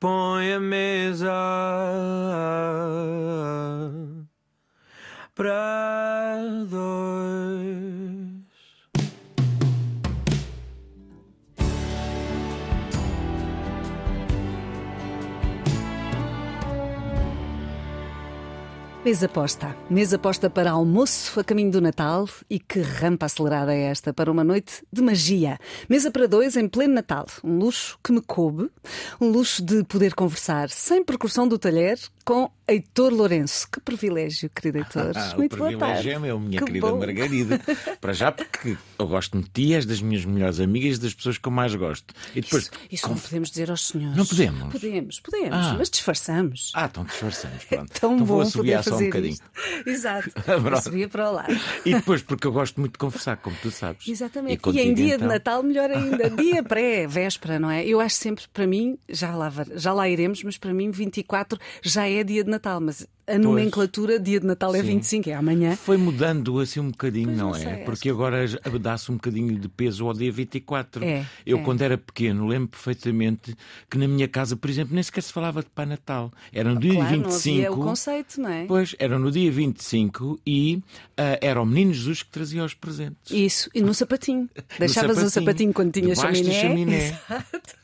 põe a mesa para dois. Mesa posta. Mesa posta para almoço a caminho do Natal e que rampa acelerada é esta para uma noite de magia. Mesa para dois em pleno Natal. Um luxo que me coube. Um luxo de poder conversar sem percussão do talher com Heitor Lourenço. Que privilégio, querido Heitor. Ah, Muito o boa privilégio tarde. é meu, minha Que querida bom. Margarida. Para já, porque eu gosto de ti, és das minhas melhores amigas e das pessoas que eu mais gosto. E depois. Isso, isso não podemos dizer aos senhores. Não podemos? Podemos, podemos, Ah. mas disfarçamos. Ah, então disfarçamos. Pronto. É tão então vou bom assobiar poder só um bocadinho. isto. Exato. Subia para o lado. E depois, porque eu gosto muito de conversar, como tu sabes. Exatamente. E, contigo, em dia então. de Natal, melhor ainda. Dia pré, véspera, não é? Eu acho sempre, para mim, já lá, já lá iremos, mas para mim, 24 já é dia de Natal. Mas a nomenclatura, dia de Natal é Sim. 25, é amanhã. Foi mudando assim um bocadinho, Pois não, não é? sei, Porque agora dá-se um bocadinho de peso ao dia 24. É, Eu, é. quando era pequeno, lembro perfeitamente que na minha casa, por exemplo, nem sequer se falava de Pai Natal. Era no dia Claro, não 25. havia o conceito, não é? Pois, era no dia 25 e ah, era o menino Jesus que trazia os presentes. Isso, e no sapatinho. Deixavas o sapatinho, sapatinho quando tinha debaixo da chaminé. chaminé. Exato.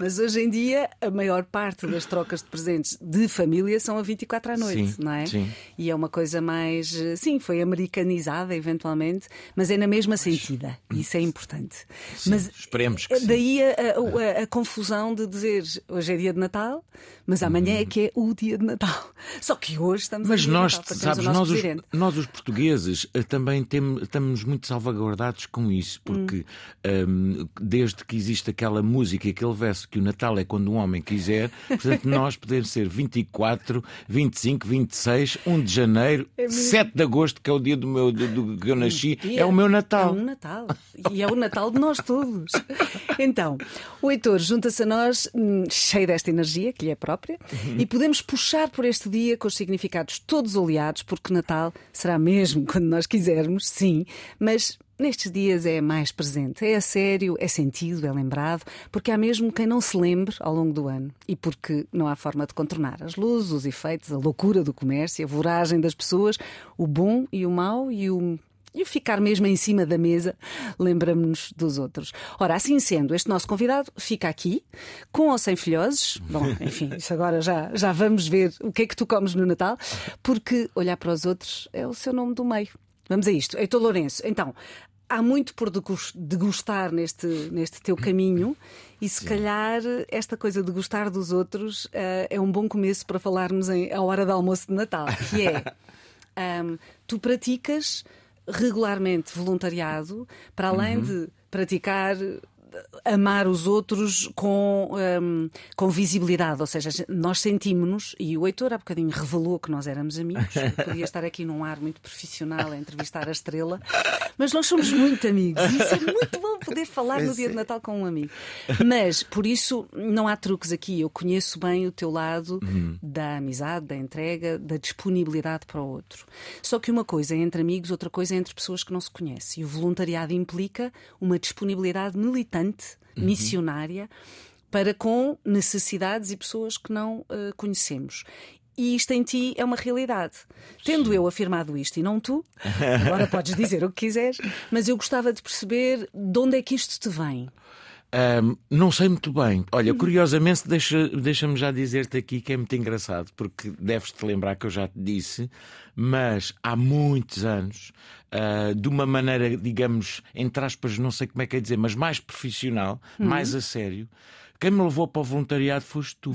Mas hoje em dia a maior parte das trocas de presentes de família são a 24 à noite, Sim, não é? sim. E é uma coisa mais. eh, Sim, foi americanizada eventualmente, mas é na mesma sentida. Isso é importante. mas esperemos que sim. daí a, a- a- a confusão de dizer hoje é dia de Natal, mas amanhã é que é o dia de Natal. Só que hoje estamos a Mas de nós, Natal, sabes, temos nós os, nós os portugueses eh, também tem- estamos muito salvaguardados com isso, porque hum, desde que existe aquela música, aquele verso que o Natal é quando um homem quiser, portanto nós podemos ser 24, 25, 26, 1 de janeiro, 7 de agosto, que é o dia do meu do, do- que eu nasci, dia. é o meu Natal. É um Natal. E é o Natal de nós todos. Então, o Heitor junta-se a nós hum, cheio desta energia, que lhe é própria, Uhum. e podemos puxar por este dia com os significados todos oleados, porque Natal será mesmo quando nós quisermos, sim, mas. Nestes dias é mais presente, é a sério, é sentido, é lembrado, porque há mesmo quem não se lembre ao longo do ano e porque não há forma de contornar as luzes, os efeitos, a loucura do comércio, a voragem das pessoas, o bom e o mau e o e o ficar mesmo em cima da mesa lembramos-nos dos outros. Ora, assim sendo, este nosso convidado fica aqui, com ou sem filhoses. Bom, enfim, isso agora já, já vamos ver o que é que tu comes no Natal, porque olhar para os outros é o seu nome do meio. Vamos a isto. Heitor Lourenço, então. Há muito por degus- degustar neste, neste teu caminho e se calhar esta coisa de gostar dos outros eh, é um bom começo para falarmos em, à hora do almoço de Natal, que é Ahm, tu praticas regularmente voluntariado, para além de praticar amar os outros com, ahm, com visibilidade, ou seja, nós sentimos-nos, e o Heitor há bocadinho revelou que nós éramos amigos, podia estar aqui num ar muito profissional a entrevistar a estrela, mas nós somos muito amigos, e isso é muito bom poder falar no dia de Natal com um amigo. Mas, por isso, não há truques aqui, eu conheço bem o teu lado da amizade, da entrega, da disponibilidade para o outro. Só que uma coisa é entre amigos, outra coisa é entre pessoas que não se conhecem. E o voluntariado implica uma disponibilidade militante, missionária, para com necessidades e pessoas que não eh, conhecemos. E isto em ti é uma realidade. Tendo eu afirmado isto e não tu, agora podes dizer o que quiseres, mas eu gostava de perceber de onde é que isto te vem. Ahm, não sei muito bem. Olha, Uhum. curiosamente, deixa- deixa-me já dizer-te aqui que é muito engraçado, porque deves-te lembrar que eu já te disse, mas há muitos anos, ah, de uma maneira, digamos, entre aspas, não sei como é que é dizer, mas mais profissional, Uhum. mais a sério, quem me levou para o voluntariado foste tu.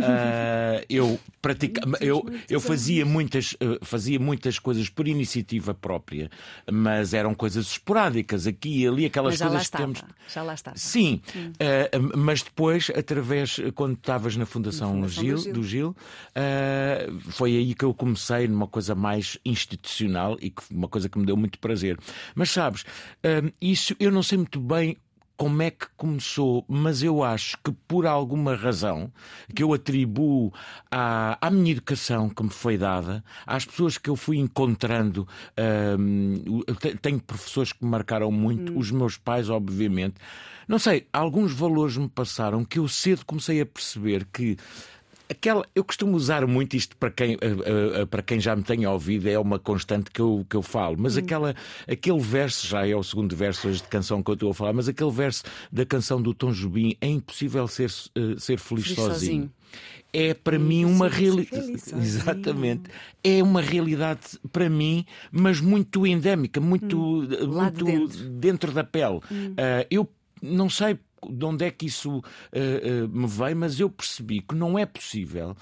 Ah, eu pratica... eu, eu fazia muitas eh, fazia muitas coisas por iniciativa própria, mas eram coisas esporádicas aqui e ali aquelas Mas coisas que estava. temos. Já lá estava. Sim, eh, mas depois, através, quando estavas na Fundação, Na Fundação Gil, do Gil. do Gil, eh, foi aí que eu comecei numa coisa mais institucional e que uma coisa que me deu muito prazer. Mas sabes, isso eu não sei muito bem como é que começou, mas eu acho que por alguma razão que eu atribuo à, à minha educação que me foi dada, às pessoas que eu fui encontrando, hum, tenho professores que me marcaram muito, hum. os meus pais, obviamente. Não sei, alguns valores me passaram que eu cedo comecei a perceber que Aquela, eu costumo usar muito isto para quem, uh, uh, para quem já me tenha ouvido, é uma constante que eu, que eu falo, mas hum. aquela, aquele verso, já é o segundo verso hoje de canção que eu estou a falar, mas aquele verso da canção do Tom Jobim, é impossível ser, uh, ser feliz, feliz sozinho. sozinho. É para mim uma realidade. Exatamente. É uma realidade para mim, mas muito endémica, muito, hum. muito dentro. dentro. da pele. Hum. eu não sei de onde é que isso uh, uh, me veio, mas eu percebi que não é possível.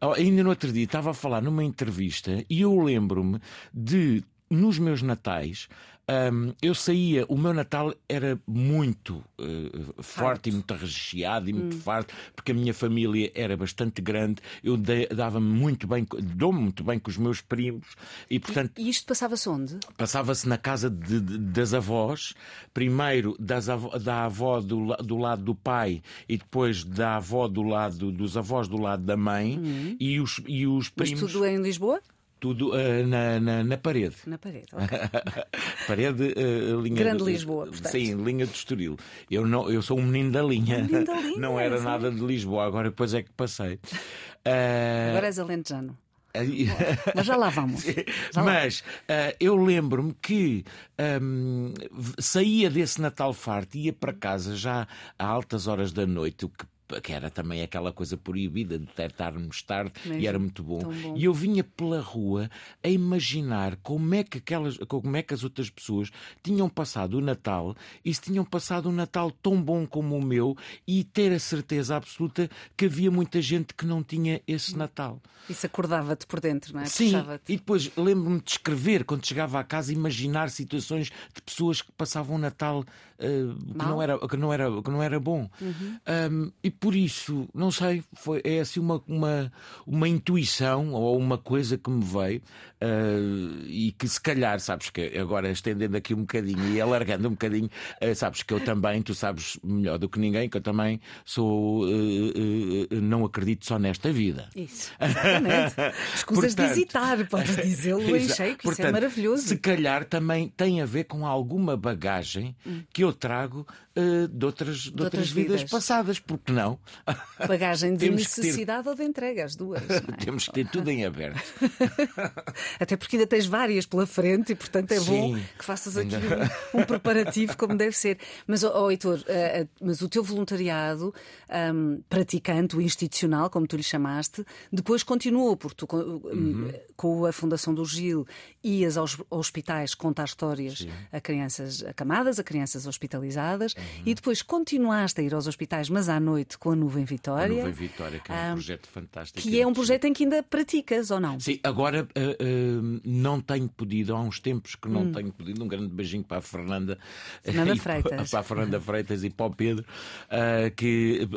Oh, ainda no outro dia estava a falar numa entrevista e eu lembro-me de, nos meus natais, um, eu saía, o meu Natal era muito uh, forte e muito recheado e muito hum. farto, porque a minha família era bastante grande, eu dava-me muito bem, dou-me muito bem com os meus primos e, portanto. E, isto passava-se onde? Passava-se na casa de, de, das avós, primeiro das da avó do, do lado do pai e depois da avó do lado dos avós do lado da mãe hum. e, os, e os primos. Mas tudo em Lisboa? Tudo uh, na, na, na, parede. Na parede, ok. parede, uh, linha. Grande de, Lisboa, portanto. Sim, linha de Estoril. Eu, não, eu sou um menino da linha. Um menino da linha não era sim. nada de Lisboa, agora depois é que passei. Uh... Agora és alentejano. Mas já lá vamos. Já Mas uh, eu lembro-me que um, saía desse Natal farto, ia para casa já a altas horas da noite, o que que era também aquela coisa proibida de deitarmos tarde Mesmo. e era muito bom. bom. E eu vinha pela rua a imaginar como é que aquelas, como é que as outras pessoas tinham passado o Natal e se tinham passado um Natal tão bom como o meu e ter a certeza absoluta que havia muita gente que não tinha esse Natal. Isso acordava-te por dentro, não é? Sim. E depois lembro-me de escrever quando chegava à casa, imaginar situações de pessoas que passavam o Natal uh, que, não era, que, não era, que não era bom. Uhum. Um, e por isso, não sei, foi, é assim uma, uma, uma intuição ou uma coisa que me veio uh, e que se calhar, sabes que agora estendendo aqui um bocadinho e alargando um bocadinho, uh, sabes que eu também, tu sabes melhor do que ninguém, que eu também sou, uh, não acredito só nesta vida. Isso, exatamente. Escusas portanto, de hesitar, podes dizê-lo em cheio, que portanto, isso é maravilhoso. Se calhar também tem a ver com alguma bagagem hum. Que eu trago de outras, de, de outras, outras vidas. vidas passadas, porque não? Bagagem de necessidade ter... ou de entrega, as duas. É? Temos que ter tudo em aberto. Até porque ainda tens várias pela frente e, portanto, é Sim, bom que faças aqui um, um, preparativo como deve ser. Mas, oh, Heitor, uh, mas o teu voluntariado um, praticante, o institucional, como tu lhe chamaste, depois continuou, porque tu, uhum. com a Fundação do Gil, ias aos hospitais contar histórias Sim. a crianças acamadas, a crianças hospitalizadas, uhum. e depois continuaste a ir aos hospitais, mas à noite com a Nuvem Vitória. A Nuvem Vitória, que é um, um projeto fantástico. Que é um projeto em que ainda praticas, ou não? Sim, agora uh, uh, não tenho podido, há uns tempos que não hum. tenho podido. Um grande beijinho para a Fernanda. Fernanda Freitas. Para a Fernanda Freitas e para o Pedro, uh, que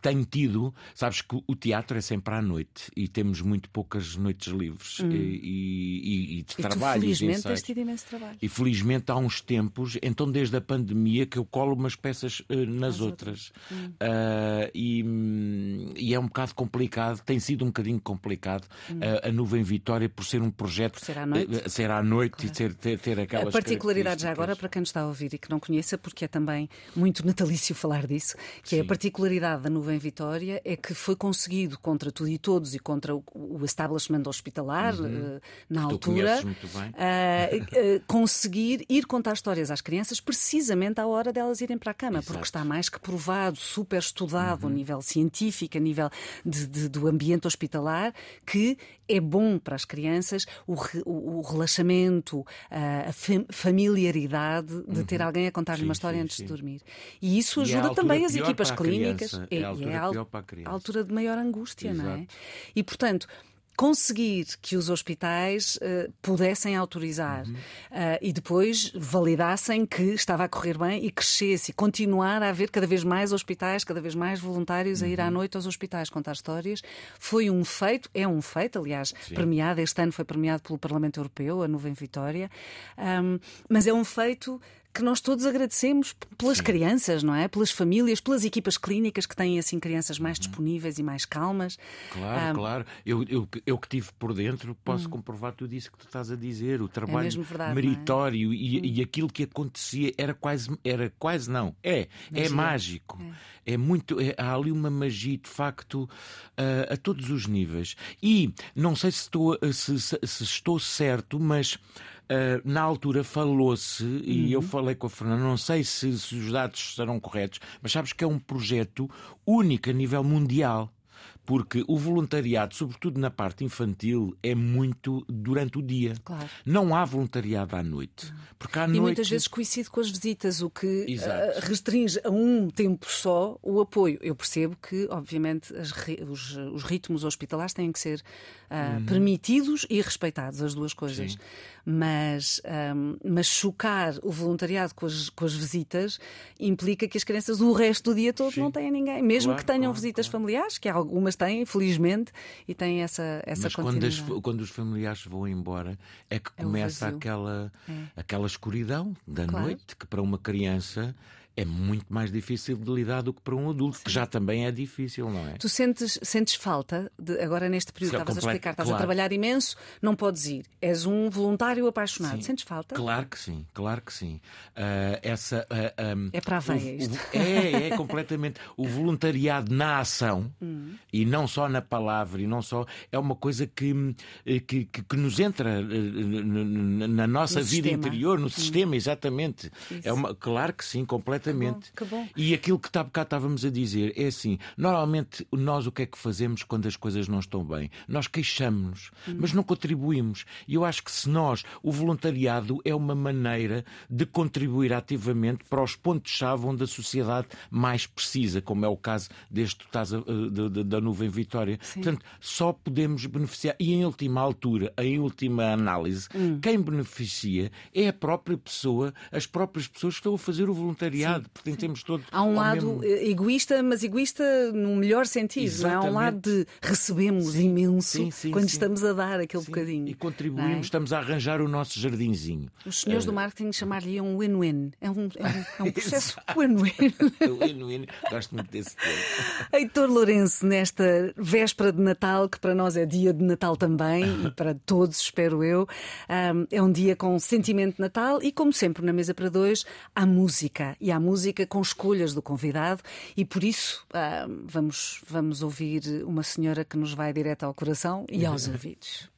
tenho tido, sabes que o teatro é sempre à noite e temos muito poucas noites livres hum. e, e, e, de e trabalho. Tu, felizmente tens tido imenso trabalho. E felizmente há uns tempos, então desde a pandemia, que eu colo umas peças nas As outras. outras. Hum. Uh, e, e, é um bocado complicado, tem sido um bocadinho complicado hum. uh, a Nuvem Vitória por ser um projeto por ser à noite, uh, ser à noite claro. e ter, ter, ter aquelas. A particularidade já agora, para quem nos está a ouvir e que não conheça, porque é também muito natalício falar disso, que Sim. é a particularidade da Nuvem Vitória é que foi conseguido contra tudo e todos e contra o, o establishment hospitalar uhum. na altura conseguir ir contar histórias às crianças precisamente à hora delas irem para a cama, Exato. porque está mais que provado, super estudado uhum. a nível científico, a nível de, de, do ambiente hospitalar, que é bom para as crianças o, o, o relaxamento, a, familiaridade de ter uhum. alguém a contar-lhe uma história sim, antes sim. de dormir. E isso e é ajuda também as equipas clínicas. É, é, a altura, é a, a altura de maior angústia, Exato. não é? E portanto conseguir que os hospitais uh, pudessem autorizar uhum. uh, e depois validassem que estava a correr bem e crescesse, e continuar a haver cada vez mais hospitais, cada vez mais voluntários uhum. a ir à uhum. noite aos hospitais contar histórias, foi um feito, é um feito, aliás, Sim. premiado, este ano foi premiado pelo Parlamento Europeu, a Nuvem Vitória, um, mas é um feito que nós todos agradecemos pelas Sim. crianças, não é? Pelas famílias, pelas equipas clínicas que têm assim crianças mais uhum. disponíveis e mais calmas. Claro, claro. Eu, eu, eu que estive por dentro posso hum. comprovar tudo isso que tu estás a dizer. O trabalho é verdade, é? meritório é? e, hum. e aquilo que acontecia era quase, era quase não, é, é mágico. É, é muito, é, há ali uma magia de facto uh, a todos os níveis. E não sei se estou, se, se estou certo, mas Uh, na altura falou-se, uhum. e eu uhum. falei com a Fernanda, não sei se, se, os dados serão corretos, mas sabes que é um projeto único a nível mundial porque o voluntariado, sobretudo na parte infantil, é muito durante o dia. Claro. Não há voluntariado à noite. Porque à e noite... muitas vezes coincide com as visitas, o que uh, restringe a um tempo só o apoio. Eu percebo que, obviamente, as, os, os, ritmos hospitalares têm que ser uh, uhum. permitidos e respeitados, as duas coisas. Sim. Mas, um, mas chocar o voluntariado com as, com as visitas implica que as crianças o resto do dia todo Sim. não têm ninguém. Mesmo claro, que tenham claro, visitas claro. familiares, que algumas têm, felizmente, e têm essa, essa Mas quando, as, quando, os familiares vão embora é que é começa aquela, é. aquela escuridão da noite que para uma criança é muito mais difícil de lidar do que para um adulto, Sim. que já também é difícil, não é? Tu sentes, sentes falta, de, agora neste período, estavas a explicar, estás claro. a trabalhar imenso, não podes ir. És um voluntário apaixonado. Sim. Sentes falta? Claro que sim, claro que sim. Uh, essa, uh, um, é para a veia isto. é, é completamente. O voluntariado na ação, e não só na palavra, e não só. É uma coisa que, que, que, que nos entra na nossa no vida sistema. interior, no hum. sistema, exatamente. É uma, claro que sim, completamente Exatamente. Que bom, que bom. E aquilo que cá estávamos a dizer é assim: normalmente nós o que é que fazemos quando as coisas não estão bem? Nós queixamos-nos, hum. mas não contribuímos. E eu acho que se nós, o voluntariado é uma maneira de contribuir ativamente para os pontos-chave onde a sociedade mais precisa, como é o caso deste eh, da nuvem Vitória. Sim. Portanto, só podemos beneficiar. E em última altura, em última análise, hum. quem beneficia é a própria pessoa, as próprias pessoas que estão a fazer o voluntariado. Sim, todos. Há um lado mesmo... egoísta, mas egoísta no melhor sentido. Exatamente. Não é? Há um lado de recebemos sim, imenso sim, sim, quando estamos a dar aquele bocadinho. E contribuímos, é? estamos a arranjar o nosso jardinzinho. Os senhores uh... do marketing chamar-lhe um win-win. É um, é um, é um processo win-win. win-win, gosto muito desse termo. Heitor Lourenço, nesta véspera de Natal, que para nós é dia de Natal também, e para todos, espero eu, é um dia com sentimento de Natal e, como sempre, na mesa para dois, há música. E há música com escolhas do convidado e por isso ah, vamos, vamos ouvir uma senhora que nos vai direto ao coração e aos ouvidos.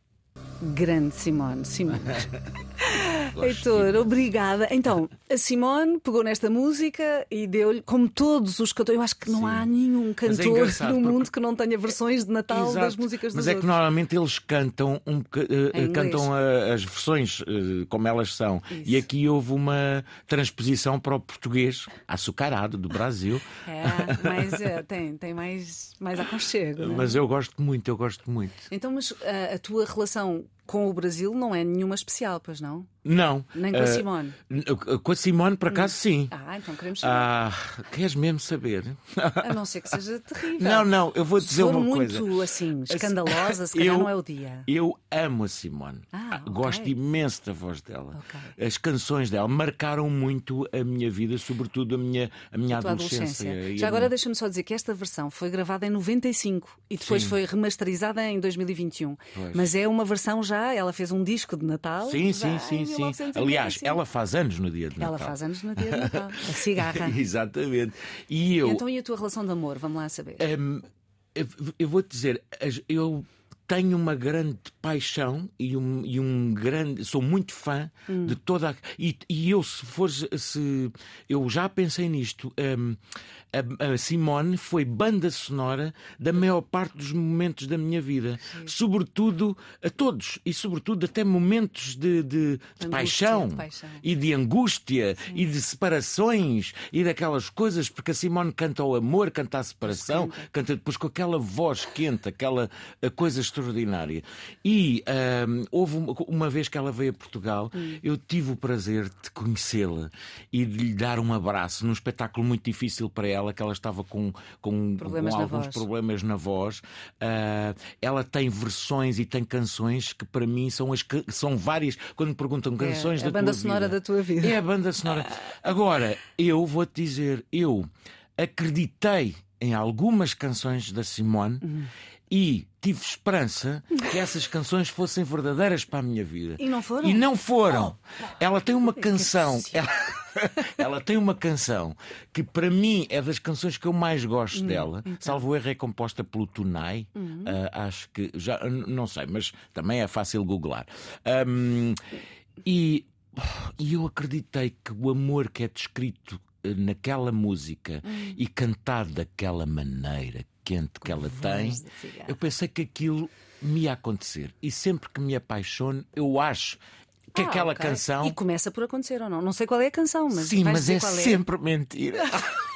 Grande Simone. Simone. Heitor, obrigada. Então, a Simone pegou nesta música e deu-lhe, como todos os cantores, eu acho que não Sim. há nenhum é cantor é no mundo porque... que não tenha versões de Natal Exato. das músicas dos Mas é outros. que normalmente eles cantam, um, uh, cantam a, as versões uh, como elas são. Isso. E aqui houve uma transposição para o português açucarado do Brasil. É, mas é, tem, tem mais, mais aconchego. Né? Mas eu gosto muito, eu gosto muito. Então, mas a tua relação são com o Brasil não é nenhuma especial, pois não? Não. Nem com a eh, Simone? Uh, com a Simone, por acaso, sim. Ah, então queremos saber. Ah, queres mesmo saber? A não ser que seja terrível. Não, não, eu vou dizer se for uma muito, coisa. assim, escandalosa, se calhar eu, não é o dia. Eu amo a Simone. Ah, okay. Gosto imenso da voz dela. Okay. As canções dela marcaram muito a minha vida, sobretudo a minha, a minha a adolescência. adolescência. Já agora minha... deixa-me só dizer que esta versão foi gravada em 95 e depois sim. foi remasterizada em 2021. Pois. Mas é uma versão já, ela fez um disco de Natal. Sim, sim, sim, sim. Aliás, ela faz anos no dia de Natal. Ela faz anos no dia de Natal. A cigarra. Exatamente. E eu. Então, e a tua relação de amor? Vamos lá saber. Um, eu vou te dizer, eu tenho uma grande paixão e um, e um grande. Sou muito fã hum. de toda a. E, e eu, se for. Se, eu já pensei nisto. Um, a, a, Simone foi banda sonora da maior parte dos momentos da minha vida. Sim. Sobretudo a todos. E sobretudo até momentos de, de, de, paixão, de paixão, e de angústia Sim. e de separações e daquelas coisas, porque a Simone canta o amor, canta a separação, canta. canta depois com aquela voz quente, aquela coisa extraordinária. E um, houve uma, uma, vez que ela veio a Portugal, hum. eu tive o prazer de conhecê-la e de lhe dar um abraço num espetáculo muito difícil para ela que ela estava com, com, Problemas com alguns voz. problemas na voz. Ah, ela tem versões e tem canções que para mim são, as, que- são várias. Quando me perguntam canções É, da a banda tua sonora vida, da tua vida. É a banda sonora. Agora, eu vou-te dizer, eu acreditei em algumas canções da Simone Uhum. E tive esperança que essas canções fossem verdadeiras para a minha vida. E não foram? Oh, E não foram. Ela tem uma canção. Ela, ela tem uma canção que para mim é das canções que eu mais gosto Hum, dela. então. Salvo erro, é composta pelo Tunai. Ah, acho que já não sei, mas também é fácil googlar. Ahm, e, e eu acreditei que o amor que é descrito eh, naquela música Hum. e cantado daquela maneira quente que ela tem, eu pensei que aquilo me ia acontecer. E sempre que me apaixono, eu acho que Ah, aquela ok. canção. E começa por acontecer ou não? Não sei qual é a canção, mas. Sim, mas é qual sempre mentira.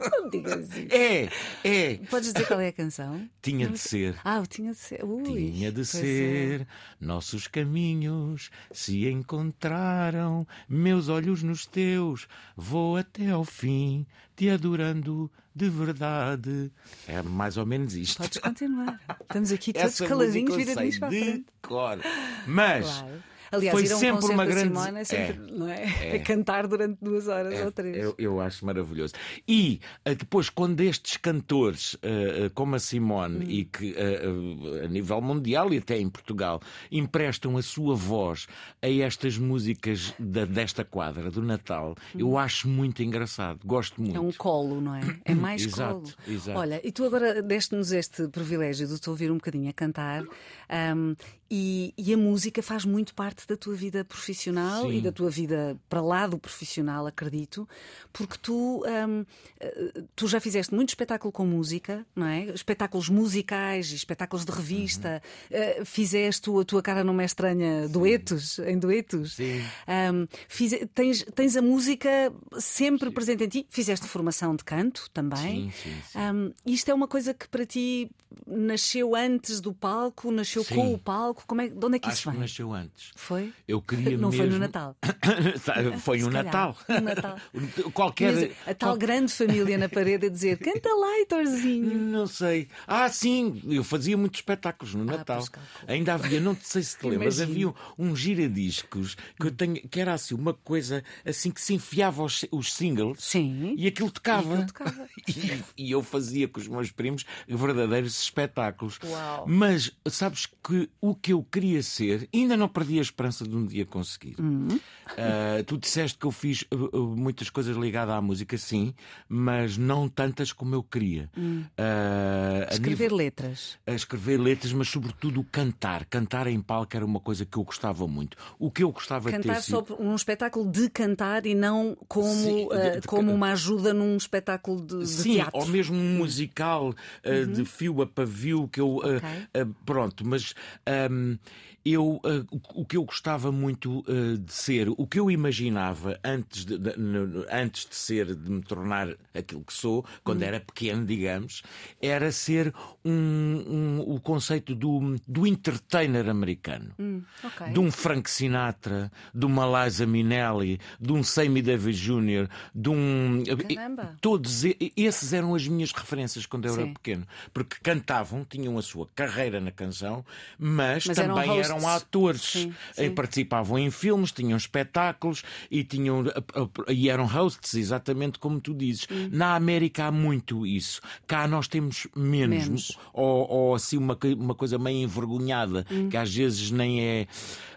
Não digas isso. É, é. Podes dizer qual é a canção? Tinha de ser. Ah, tinha de ser. Ui, Tinha de pois é. ser, nossos caminhos se encontraram, meus olhos nos teus, vou até ao fim, te adorando de verdade. É mais ou menos isto. Podes continuar. Estamos aqui todos Essa caladinhos, viradinhos para a de cor. Mas Claro. Aliás, foi ir a um sempre uma grande. Simone é sempre, É. não é? A cantar durante duas horas ou três. Eu, eu acho maravilhoso. E eh, depois, quando estes cantores, eh, eh, como a Simone, Hum. e que eh, a nível mundial e até em Portugal, emprestam a sua voz a estas músicas da- desta quadra do Natal, eu acho muito engraçado. Gosto muito. Hum. É um colo, não é? É mais Exato, colo. exato. Olha, e tu agora deste-nos este privilégio de te ouvir um bocadinho a cantar ahm, e, e a música faz muito parte da tua vida profissional Sim. e da tua vida para lá do profissional, acredito, porque tu, ahm, eh, tu já fizeste muito espetáculo com música, não é? Espetáculos musicais e espetáculos de revista. Eh, fizeste a tua cara não é estranha, duetos, em duetos. Sim. Um, fize- tens, tens a música sempre presente em ti. Fizeste formação de canto também. Sim, sim, sim. Um, isto é uma coisa que para ti nasceu antes do palco, nasceu Sim. com o palco. Como é, de onde é que acho isso que vem? nasceu antes. Foi? Eu queria Não mesmo... foi no Natal. foi um Natal. um Natal. Qualquer. Tinhas a tal grande família na parede a dizer canta lá, Heitorzinho. Não sei. Ah, sim, eu fazia muitos espetáculos no Natal. pois calculo. Ainda havia, não sei se te lembras, havia um giradiscos que eu tenho, que era assim uma coisa assim que se enfiava os, os singles Sim. e aquilo tocava. E aquilo tocava. E, e eu fazia com os meus primos verdadeiros espetáculos. Uau. Mas sabes que o que eu queria ser, ainda não perdi a esperança de um dia conseguir. Uhum. Ah, tu disseste que eu fiz uh, uh, muitas coisas ligadas à música, sim, mas não tantas como eu queria. Ah, a Hum. Escrever nível- letras. a escrever letras, mas sobretudo cantar. Cantar em palco era uma coisa que eu gostava muito. O que eu gostava de Cantar ter só sido... um espetáculo de cantar e não como, Sim, de- ah, de- como uma ajuda num espetáculo de, de Sim, teatro. ou mesmo um musical uh, de fio a pavio que eu. uh, Uhum. Ok. uh, pronto, mas um, eu, uh, o, que eu gostava muito uh, de ser, o que eu imaginava antes de, de- antes de ser, de me tornar aquilo que sou, quando Uhum. era pequeno, digamos, era ser um, um- o conceito do, do entertainer americano. Hum, ok. De um Frank Sinatra, de uma Liza Minnelli, de um Sammy Davis Jr., de um. Caramba. Todos esses eram as minhas referências quando eu era Sim. pequeno. Porque cantavam, tinham a sua carreira na canção, mas, Mas eram também hosts. Eram, atores. Sim, Eh, sim. Participavam em filmes, tinham espetáculos e, tinham, e eram hosts, exatamente como tu dizes. Hum. Na América há muito isso. Cá nós temos menos. Menos. Ou, ou assim uma, uma coisa meio envergonhada, Hum. que às vezes nem é.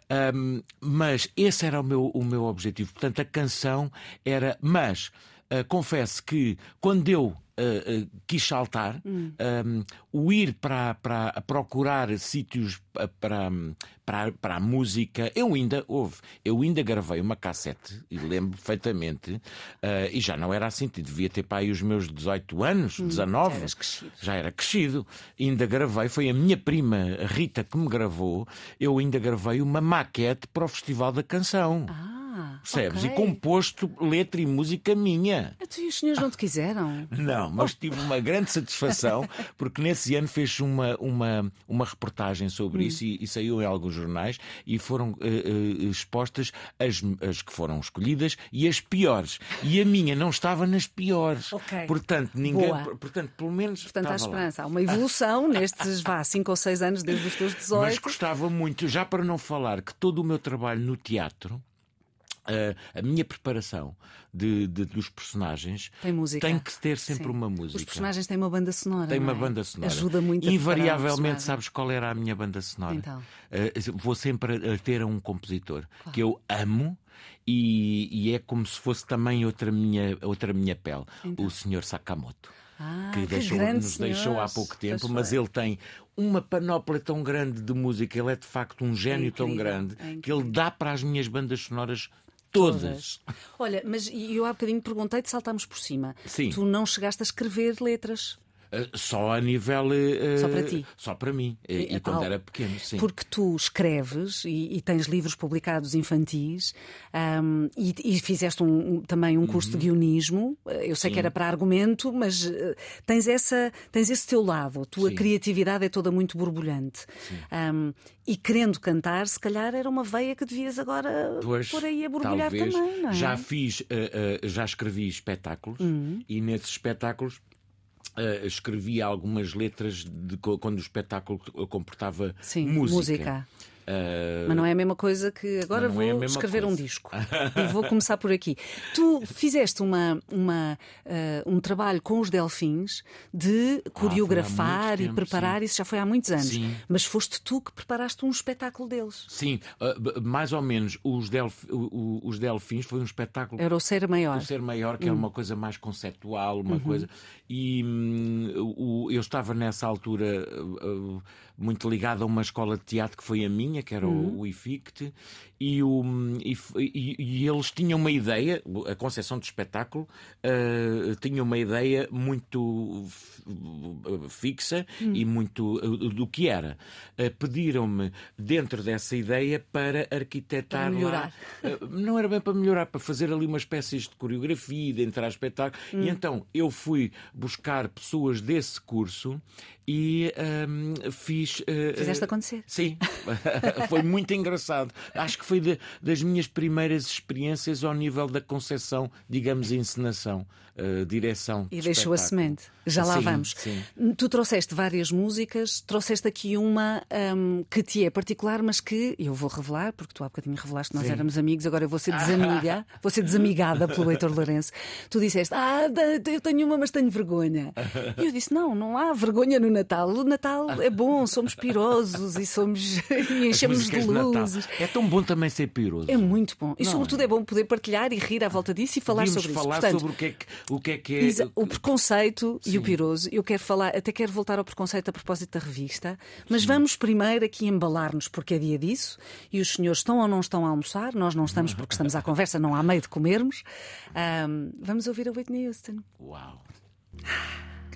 Ahm, mas esse era o meu, o meu objetivo. Portanto, a canção era. Mas ah, confesso que quando eu. Ah, ah, quis saltar, ahm, o ir para, para a procurar sítios pa- para, para, para a música, eu ainda houve, eu ainda gravei uma cassete, e lembro perfeitamente, ah, e já não era assim, devia ter para aí os meus 18 anos, 19, eras crescido. já era crescido. Ainda gravei, foi a minha prima a Rita que me gravou. Eu ainda gravei uma maquete para o Festival da Canção. Ah, Ah, Percebes? ok. E composto letra e música minha. Então, e os senhores não te quiseram? Não, mas tive uma grande satisfação porque nesse ano fez uma, uma, uma reportagem sobre isso e, e saiu em alguns jornais e foram eh, eh, expostas as, as que foram escolhidas e as piores. E a minha não estava nas piores. Ok. Portanto, ninguém. Boa. Portanto, pelo menos. Portanto, há estava lá. esperança. Há uma evolução nestes, vá, 5 ou 6 anos desde os teus 18. Mas gostava muito, já para não falar que todo o meu trabalho no teatro. Eh, a minha preparação de, de- dos personagens Tem música. tem que ter sempre Sim. uma música. Os personagens têm uma banda sonora. Tem uma é? banda sonora. Ajuda muito a Invariavelmente, sabes qual era a minha banda sonora? Então. Eh, vou sempre a- a ter um compositor que eu amo e, e é como se fosse também outra minha, outra minha pele, o Sr. Sakamoto. Então. Ah, que que deixou- grande nos deixou há pouco tempo, mas ele tem uma panóplia tão grande de música, ele é de facto um gênio tão incrível, grande é que ele dá para as minhas bandas sonoras todas. Olha, mas eu há bocadinho perguntei-te, saltámos por cima. Sim. Tu não chegaste a escrever letras. Eh, Só a nível. eh, Só para ti? Só para mim. E, E- quando era pequeno, sim. Porque tu escreves e, e tens livros publicados infantis ahm, e, e fizeste um- um- também um curso de guionismo. Eu sei que era para argumento, mas eh, tens, essa, tens esse teu lado. A tua Sim. criatividade é toda muito borbulhante. E querendo cantar, se calhar era uma veia que devias agora Pois, pôr aí a borbulhar talvez. também, não é? Uhum. Já fiz, eh, eh, já escrevi espetáculos e nesses espetáculos eh, escrevi algumas letras de quando o espetáculo comportava Sim, música. música. Eh, Mas não é a mesma coisa que agora Não, não vou é escrever um coisa. disco. e vou começar por aqui. Tu fizeste uma, uma, eh, um trabalho com os Delfins de coreografar muito e tempo, preparar, isso já foi há muitos anos. Sim. Mas foste tu que preparaste um espetáculo deles. Sim, b- mais ou menos os, delf, os Delfins foi um espetáculo Era o ser maior. O ser maior, Hum. que é uma coisa mais conceptual, uma Uhum. coisa. E hum, eu estava nessa altura uh, uh, muito ligado a uma escola de teatro que foi a minha, que era Uhum. o, o IFICT, e, o, e, e- eles tinham uma ideia, a concepção do espetáculo uh, tinha uma ideia muito fixa Hum. e muito uh, do que era. Uh, Pediram-me, dentro dessa ideia, para arquitetar Para melhorar. lá não era bem para melhorar, para fazer ali uma espécie de coreografia, de entrar a espetáculo. Hum. E então eu fui buscar pessoas desse curso e um, fiz. uh, Fizeste acontecer. Sim, foi muito engraçado. Acho que foi de- das minhas primeiras experiências ao nível da concepção, digamos, encenação, uh, direção. E de deixou a espetáculo. semente. Já lá Sim, vamos. sim. Tu trouxeste várias músicas, trouxeste aqui uma hum, que te é particular, mas que eu vou revelar, porque tu há bocadinho revelaste que nós Sim. éramos amigos, agora eu vou ser desamiga, vou ser desamigada pelo Heitor Lourenço. Tu disseste, ah, eu tenho uma, mas tenho vergonha. E eu disse, não, não há vergonha no Natal. O Natal é bom, somos pirosos e somos e enchemos de luzes. É tão bom também ser piroso. É muito bom. E Não sobretudo é bom poder partilhar e rir à volta disso e falar sobre isso. falar sobre o que é que, o que, é, que é. O preconceito e o Sim. piroso, eu quero falar, até quero voltar ao preconceito a propósito da revista, mas vamos primeiro aqui embalar-nos porque é dia disso e os senhores estão ou não estão a almoçar, nós não estamos porque estamos à conversa, não há meio de comermos. Ahm, vamos ouvir a Whitney Houston. Uau!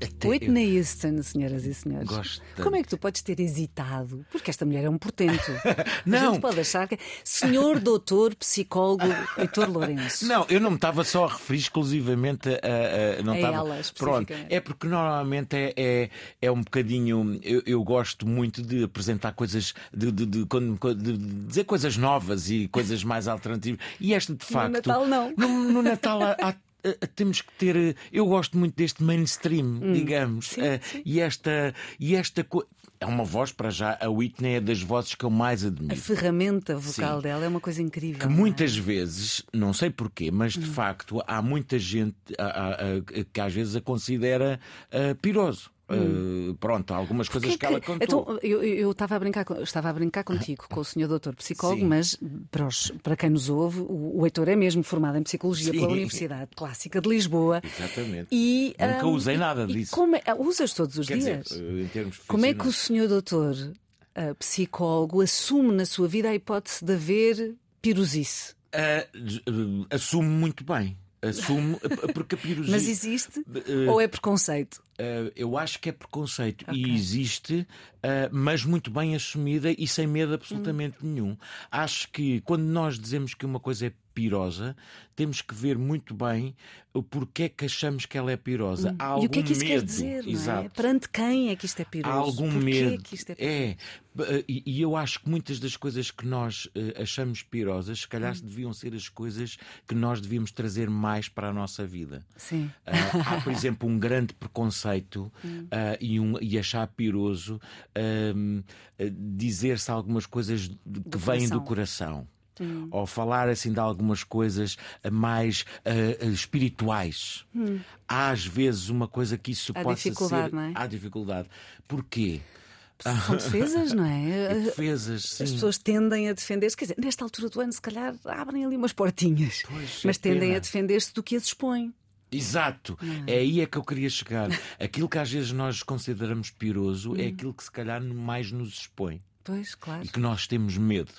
Até eu- Whitney Houston, senhoras e senhores. Gosto tanto. Como é que tu podes ter hesitado? Porque esta mulher é um portento. A Não. gente pode achar que. Senhor doutor psicólogo Heitor Lourenço. Não, eu não me estava só a referir exclusivamente a, a- não A estava... ela, Pronto, é porque normalmente é, é, é um bocadinho. Eu, eu gosto muito de apresentar coisas, de, de, de- de dizer coisas novas e coisas mais alternativas. E esta, de facto. Natal, não. No, no Natal há- há- eh, temos que ter. eh, Eu gosto muito deste mainstream, digamos. Sim, eh, sim. E esta. E esta é uma voz para já. A Whitney é das vozes que eu mais A admiro. ferramenta vocal Sim. dela é uma coisa incrível. Que é? muitas vezes, não sei porquê, mas Hum. de facto há muita gente a- a- a- que às vezes a considera ah, Ah, pronto, algumas coisas Porquê que ela que- contou. Então, eu, eu- estava a brincar, estava a brincar contigo, com o senhor doutor psicólogo, Sim. mas para, os- para quem nos ouve, o, o Heitor é mesmo formado em psicologia Sim. pela Universidade Clássica de Lisboa. Exatamente. E, Nunca hum, usei nada disso. como é- ah, usas todos os Quer dizer, dias? em termos como é que o senhor doutor ah, psicólogo assume na sua vida a hipótese de haver pirosice? Ah, ah, assume muito bem. Assume, ah, porque a pirosite. Mas existe eh, ou é preconceito? Uh, eu acho que é preconceito e existe, uh, mas muito bem assumida e sem medo absolutamente Hum. nenhum. Acho que quando nós dizemos que uma coisa é pirosa, temos que ver muito bem o porquê é que achamos que ela é pirosa. Hum. Há algum e o que é que isso medo. quer dizer? Exato. É? Perante quem é que isto é piroso? Há algum porquê medo. É, que isto é, piroso? é e, eu acho que muitas das coisas que nós uh, achamos pirosas, se calhar hum. deviam ser as coisas que nós devíamos trazer mais para a nossa vida. Sim. Uh, há, por exemplo, um grande preconceito hum. uh, e, um, e achar piroso ehm, dizer-se algumas coisas que vêm do coração. Hum. Ou falar assim de algumas coisas mais uh, espirituais. Hum. Há às vezes uma coisa que isso Há possa dificuldade, ser. Não é? Há dificuldade. Porquê? São defesas, não é? Defesas, sim. As pessoas tendem a defender-se. Quer dizer, nesta altura do ano, se calhar abrem ali umas portinhas. Pois, mas é tendem pena. a defender-se do que as expõe. Exato, é aí é que eu queria chegar. Aquilo que às vezes nós consideramos piroso hum. é aquilo que se calhar mais nos expõe. Pois, claro. E que nós temos medo.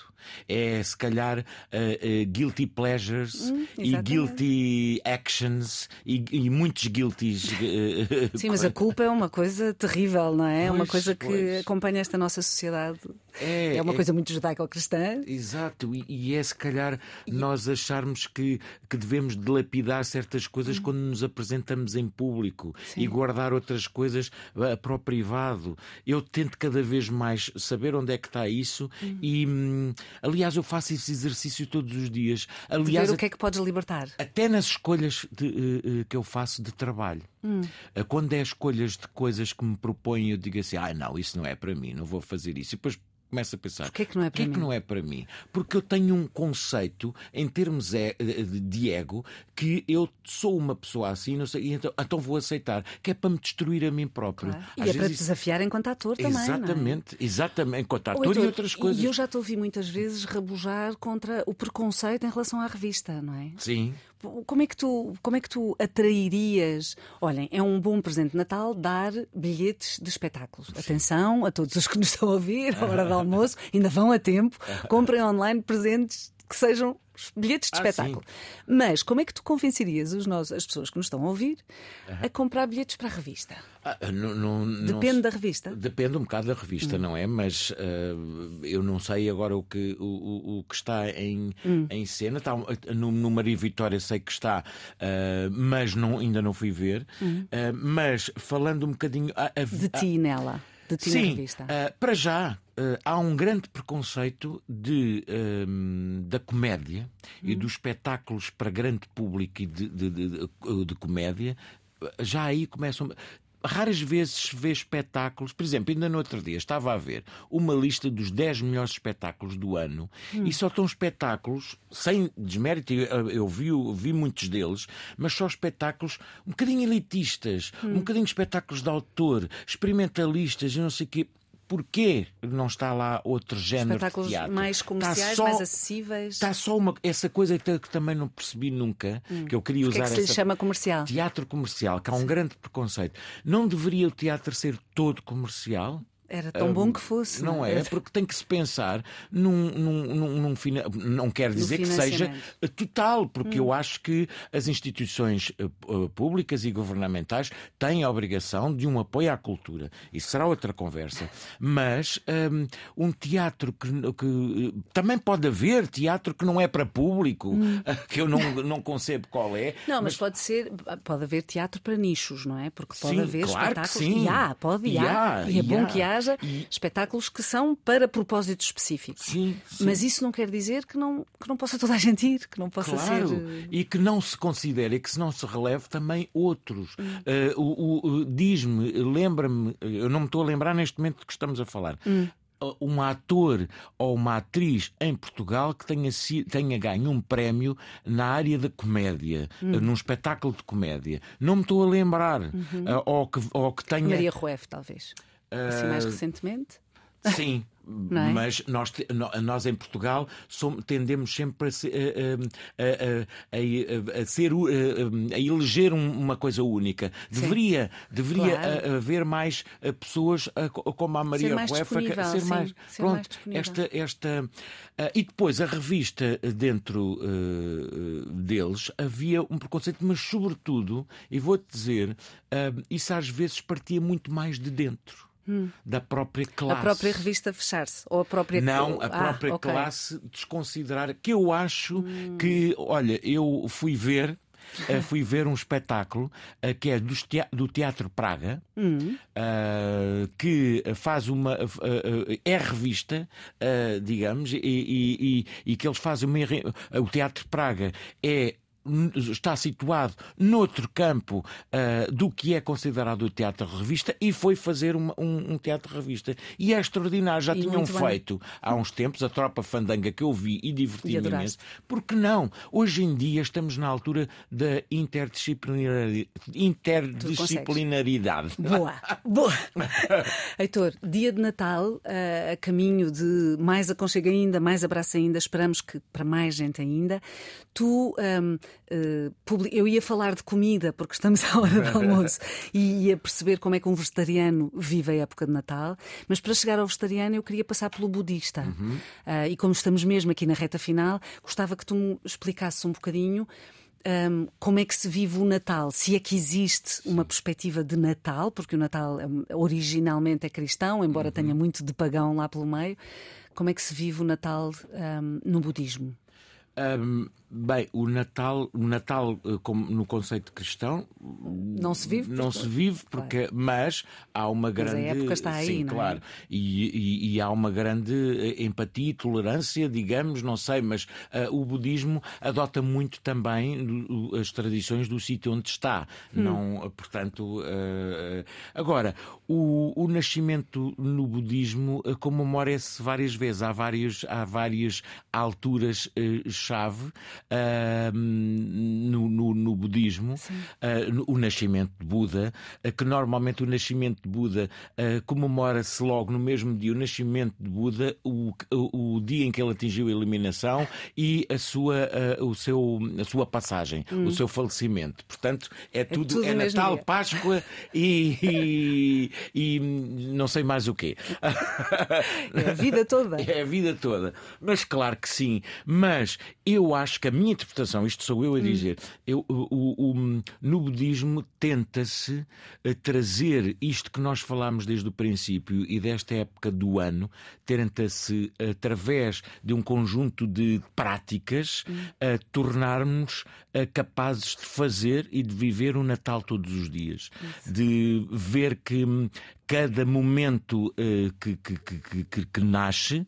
É, se calhar, uh, uh, guilty pleasures hum, e guilty actions e, e muitos guilties. Uh, Sim, mas a culpa é uma coisa terrível, não é? É uma coisa que pois. acompanha esta nossa sociedade. É, é uma é... coisa muito judaico-cristã. Exato, e, e, é se calhar nós acharmos que, que devemos dilapidar certas coisas hum. quando nos apresentamos em público Sim. e guardar outras coisas para o privado. Eu tento cada vez mais saber onde é que está isso hum. e. Hum, Aliás, eu faço esse exercício todos os dias. Aliás, de ver o que é que podes libertar. Até nas escolhas de, uh, que eu faço de trabalho. Hum. Uh, quando é escolhas de coisas que me propõem, eu digo assim: ah, não, isso não é para mim, não vou fazer isso. E depois começo a pensar: porquê que não é para, mim? Que não é para mim? Porque eu tenho um conceito, em termos é, de ego, que eu sou uma pessoa assim, não sei, então, então vou aceitar, que é para me destruir a mim próprio. Claro. E é para te desafiar enquanto ator também. Exatamente, é? exatamente, enquanto ator e outras coisas. E eu já te ouvi muitas vezes rabujar contra o preconceito em relação à revista, não é? Sim. Como é que tu, como é que tu atrairias? Olhem, é um bom presente de Natal dar bilhetes de espetáculos. Sim. Atenção a todos os que nos estão a ouvir, à hora do almoço, ainda vão a tempo. Comprem online presentes que sejam bilhetes de ah, espetáculo. Sim. Mas como é que tu convencerias os nós, as pessoas que nos estão a ouvir a comprar bilhetes para a revista? Ah, não, não, Depende não, da revista? Depende um bocado da revista, hum. não é? Mas uh, eu não sei agora o que, o, o que está em, hum. em cena. Está, no, no Maria Vitória sei que está, uh, mas não, ainda não fui ver. Hum. Uh, mas falando um bocadinho. A, a, de ti nela de ti Sim, revista? Uh, para já uh, há um grande preconceito de, uh, da comédia hum. e dos espetáculos para grande público e de, de, de, de comédia. Já aí começam raras vezes vê espetáculos. Por exemplo, ainda no outro dia estava a ver uma lista dos 10 melhores espetáculos do ano hum. e só estão espetáculos, sem desmérito, eu, eu vi, vi muitos deles, mas só espetáculos um bocadinho elitistas, hum. um bocadinho espetáculos de autor, experimentalistas e não sei o quê. Porquê não está lá outro género Espetáculos de teatro? mais comerciais, só, mais acessíveis? Está só uma, essa coisa que, que também não percebi nunca, hum. que eu queria usar. É que se lhe chama comercial? Teatro comercial, que há um Sim. grande preconceito. Não deveria o teatro ser todo comercial? Era tão bom que fosse. Não, é? porque tem que se pensar num, num, num, num fina... não quer dizer que seja total, porque hum. eu acho que as instituições eh, eh, públicas e governamentais têm a obrigação de um apoio à cultura. Isso será outra conversa. Mas um, um teatro que, que, também pode haver teatro que não é para público, hum. que eu não, não concebo qual é. Não, mas... mas, pode ser, pode haver teatro para nichos, não é? Porque pode sim, haver claro espetáculos. sim. E há, pode, e, há. E é bom que há haja e... espetáculos que são para propósitos específicos. Sim, sim, Mas isso não quer dizer que não, que não possa toda a gente ir, que não possa claro. ser. Eh, e que não se considere, que se não se releve também outros. Hum. Uh, o, o Diz-me, lembra-me, eu não me estou a lembrar neste momento do que estamos a falar. Hum um ator ou uma atriz em Portugal que tenha, tenha ganho um prémio na área da comédia, hum. num espetáculo de comédia. Não me estou a lembrar. Uhum. Uh, ou, que, ou que tenha. Maria Rueff, talvez. Assim, mais ah, recentemente? Sim, é? Mas nós, nós em Portugal somos, tendemos sempre a, ser, a, a, a, ser, a eleger uma coisa única. Deveria, deveria claro. haver mais pessoas como a Maria Ruefa, ser sim, mais. Ser pronto, mais esta, esta. E depois a revista dentro deles havia um preconceito, mas sobretudo, e vou-te dizer, isso às vezes partia muito mais de dentro. Da própria classe. A própria revista fechar-se? Ou a própria Não, a ah, própria okay. classe desconsiderar. Que eu acho que, olha, eu fui ver. Uh, fui ver um espetáculo uh, que é do Teatro Praga, uh, que faz uma. é revista, digamos, e, e, e, e, que eles fazem uma. O Teatro Praga é está situado noutro campo uh, do que é considerado o teatro revista e foi fazer uma, um, um, teatro revista. E é extraordinário. Já e tinham feito bem. há uns tempos a tropa fandanga que eu vi e diverti-me imenso. Porque não? Hoje em dia estamos na altura da interdisciplinaridade. interdisciplinaridade. Boa, boa. Heitor, dia de Natal, uh, a caminho de mais aconchego ainda, mais abraço ainda, esperamos que para mais gente ainda. Tu. Um, Uh, eu ia falar de comida, porque estamos à hora do almoço, e ia perceber como é que um vegetariano vive a época de Natal, mas para chegar ao vegetariano eu queria passar pelo budista. Uhum. Uh, e como estamos mesmo aqui na reta final, gostava que tu me explicasses um bocadinho. Um, como é que se vive o Natal? Se é que existe uma perspectiva de Natal, porque o Natal originalmente é cristão, embora uhum. tenha muito de pagão lá pelo meio. Como é que se vive o Natal um, no budismo? Um, bem, o Natal, o Natal eh, como no conceito cristão não se vive, não se vive porque, claro. mas há uma grande, mas a época está aí, sim, não é? claro, e, e, e, há uma grande eh, empatia e tolerância, digamos, não sei, mas uh, o budismo adota muito também as tradições do sítio onde está, hum. não, portanto, uh, agora o, o nascimento no budismo comemora-se várias vezes, há várias, há várias alturas chave no, no, no, budismo, uh, o nascimento de Buda, que normalmente o nascimento de Buda comemora-se logo no mesmo dia, o nascimento de Buda, o, o, o, dia em que ele atingiu a eliminação e a sua, o seu, a sua passagem, hum. o seu falecimento. Portanto, é tudo, é, tudo é Natal, dia. Páscoa e, e, e, não sei mais o quê. É a vida toda. É a vida toda. Mas claro que sim. Mas eu acho que a minha interpretação, isto sou eu a hum. dizer, eu, o, o, o, no budismo tenta-se eh, trazer isto que nós falámos desde o princípio e desta época do ano, tenta-se, através de um conjunto de práticas, hum. a tornarmos eh, capazes de fazer e de viver o Natal todos os dias. Isso. De ver que hum, cada momento uh, que, que, que, que, nasce uh,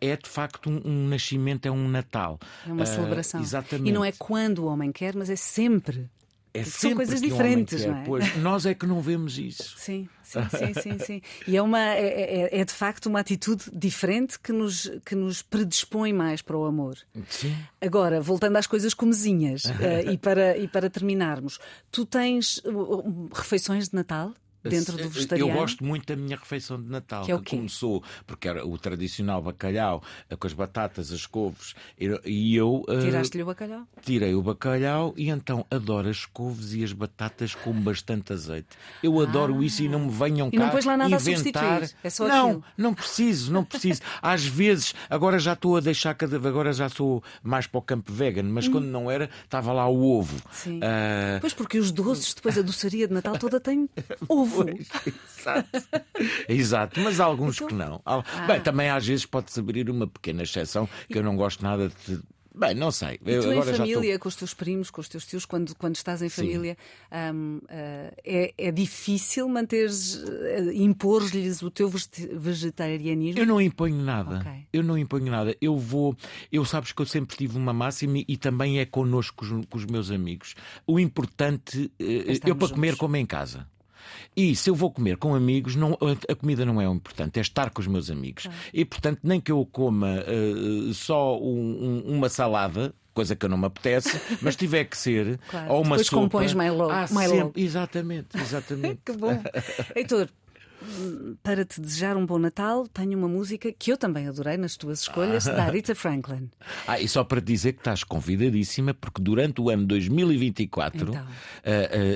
é de facto um, um, nascimento, é um Natal. É uma uh, celebração. Exatamente. E não é quando o homem quer, mas é sempre. É São coisas diferentes, não é? Pois, nós é que não vemos isso. Sim, sim, sim, sim. sim. E é, uma, é, é, é, de facto uma atitude diferente que nos, que nos predispõe mais para o amor. Sim. Agora, voltando às coisas comezinhas uh, e, para, e para terminarmos, tu tens uh, refeições de Natal? Dentro do vegetariano? Eu gosto muito da minha refeição de Natal, que, é que começou, porque era o tradicional bacalhau, eh, com as batatas, as couves, e eu... Eh, Tiraste-lhe o bacalhau? Tirei o bacalhau e então adoro as couves e as batatas com bastante azeite. Eu ah. adoro isso e não me venham e cá não lá nada inventar... É só não, aquilo. não preciso, não preciso. Às vezes, agora já estou a deixar cada vez, agora já sou mais para o campo vegan, mas hum. quando não era, estava lá o ovo. Sim. Uh... Pois porque os doces, depois a doçaria de Natal toda tem ovo. Exato. Exato, mas há alguns então... que não. Ah. Bem, também às vezes pode-se abrir uma pequena exceção que eu não gosto nada de. Bem, não sei. E tu Agora em família, com os teus primos, com os teus tios, quando, quando estás em família, um, uh, é, é difícil manteres, uh, impor-lhes o teu vegetarianismo? Eu não imponho nada. Okay. Eu não imponho nada. Eu vou. Eu sabes que eu sempre tive uma máxima e também é connosco com os, com os meus amigos. O importante, uh, eu para comer como em casa. E se eu vou comer com amigos, não, a comida não é o importante, é estar com os meus amigos. Claro. E portanto, nem que eu coma uh, só um, um, uma salada, coisa que não me apetece, mas tiver que ser, claro. ou uma Depois sopa. compões mais logo. Ah, mais logo. Exatamente, exatamente. que bom. Heitor, para te desejar um bom Natal, tenho uma música que eu também adorei nas tuas escolhas, da Rita Franklin. Ah, e só para dizer que estás convidadíssima, porque durante o ano 2024 então. uh, uh,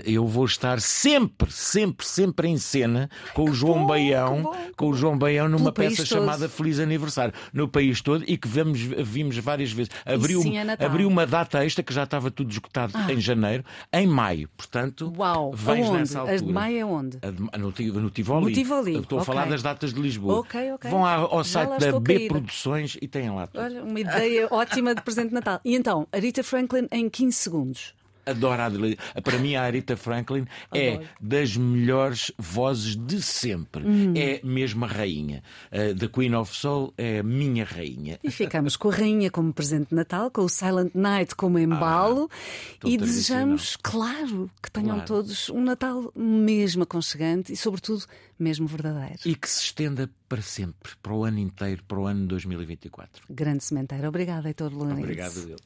eu vou estar sempre, sempre, sempre em cena com o João bom, Baião, com o João Baião numa peça chamada Feliz Aniversário, no país todo e que vemos, vimos várias vezes. Abriu, sim, é abriu uma data extra que já estava tudo esgotado ah. em janeiro, em maio. Portanto, Uau. vens Aonde? nessa altura. A de maio é onde? A de, no, no Tivoli. Tivoli. Estou a okay. falar das datas de Lisboa. Ok, ok. Vão ao site da B caída. Produções e têm lá tudo. Olha, uma ideia ótima de presente de Natal. E então, Arita Franklin em 15 segundos. Adoro a. Para mim, a Arita Franklin é Adoro. das melhores vozes de sempre. Hum. É mesmo a rainha. Uh, The Queen of Soul é a minha rainha. E ficamos com a rainha como presente de Natal, com o Silent Night como embalo tão e desejamos, claro, que tenham Claro. todos um Natal mesmo aconchegante e, sobretudo, mesmo verdadeiro. E que se estenda para sempre, para o ano inteiro, para o ano 2024. Grande sementeiro. Obrigada, Heitor Lourenço. Obrigado, eu.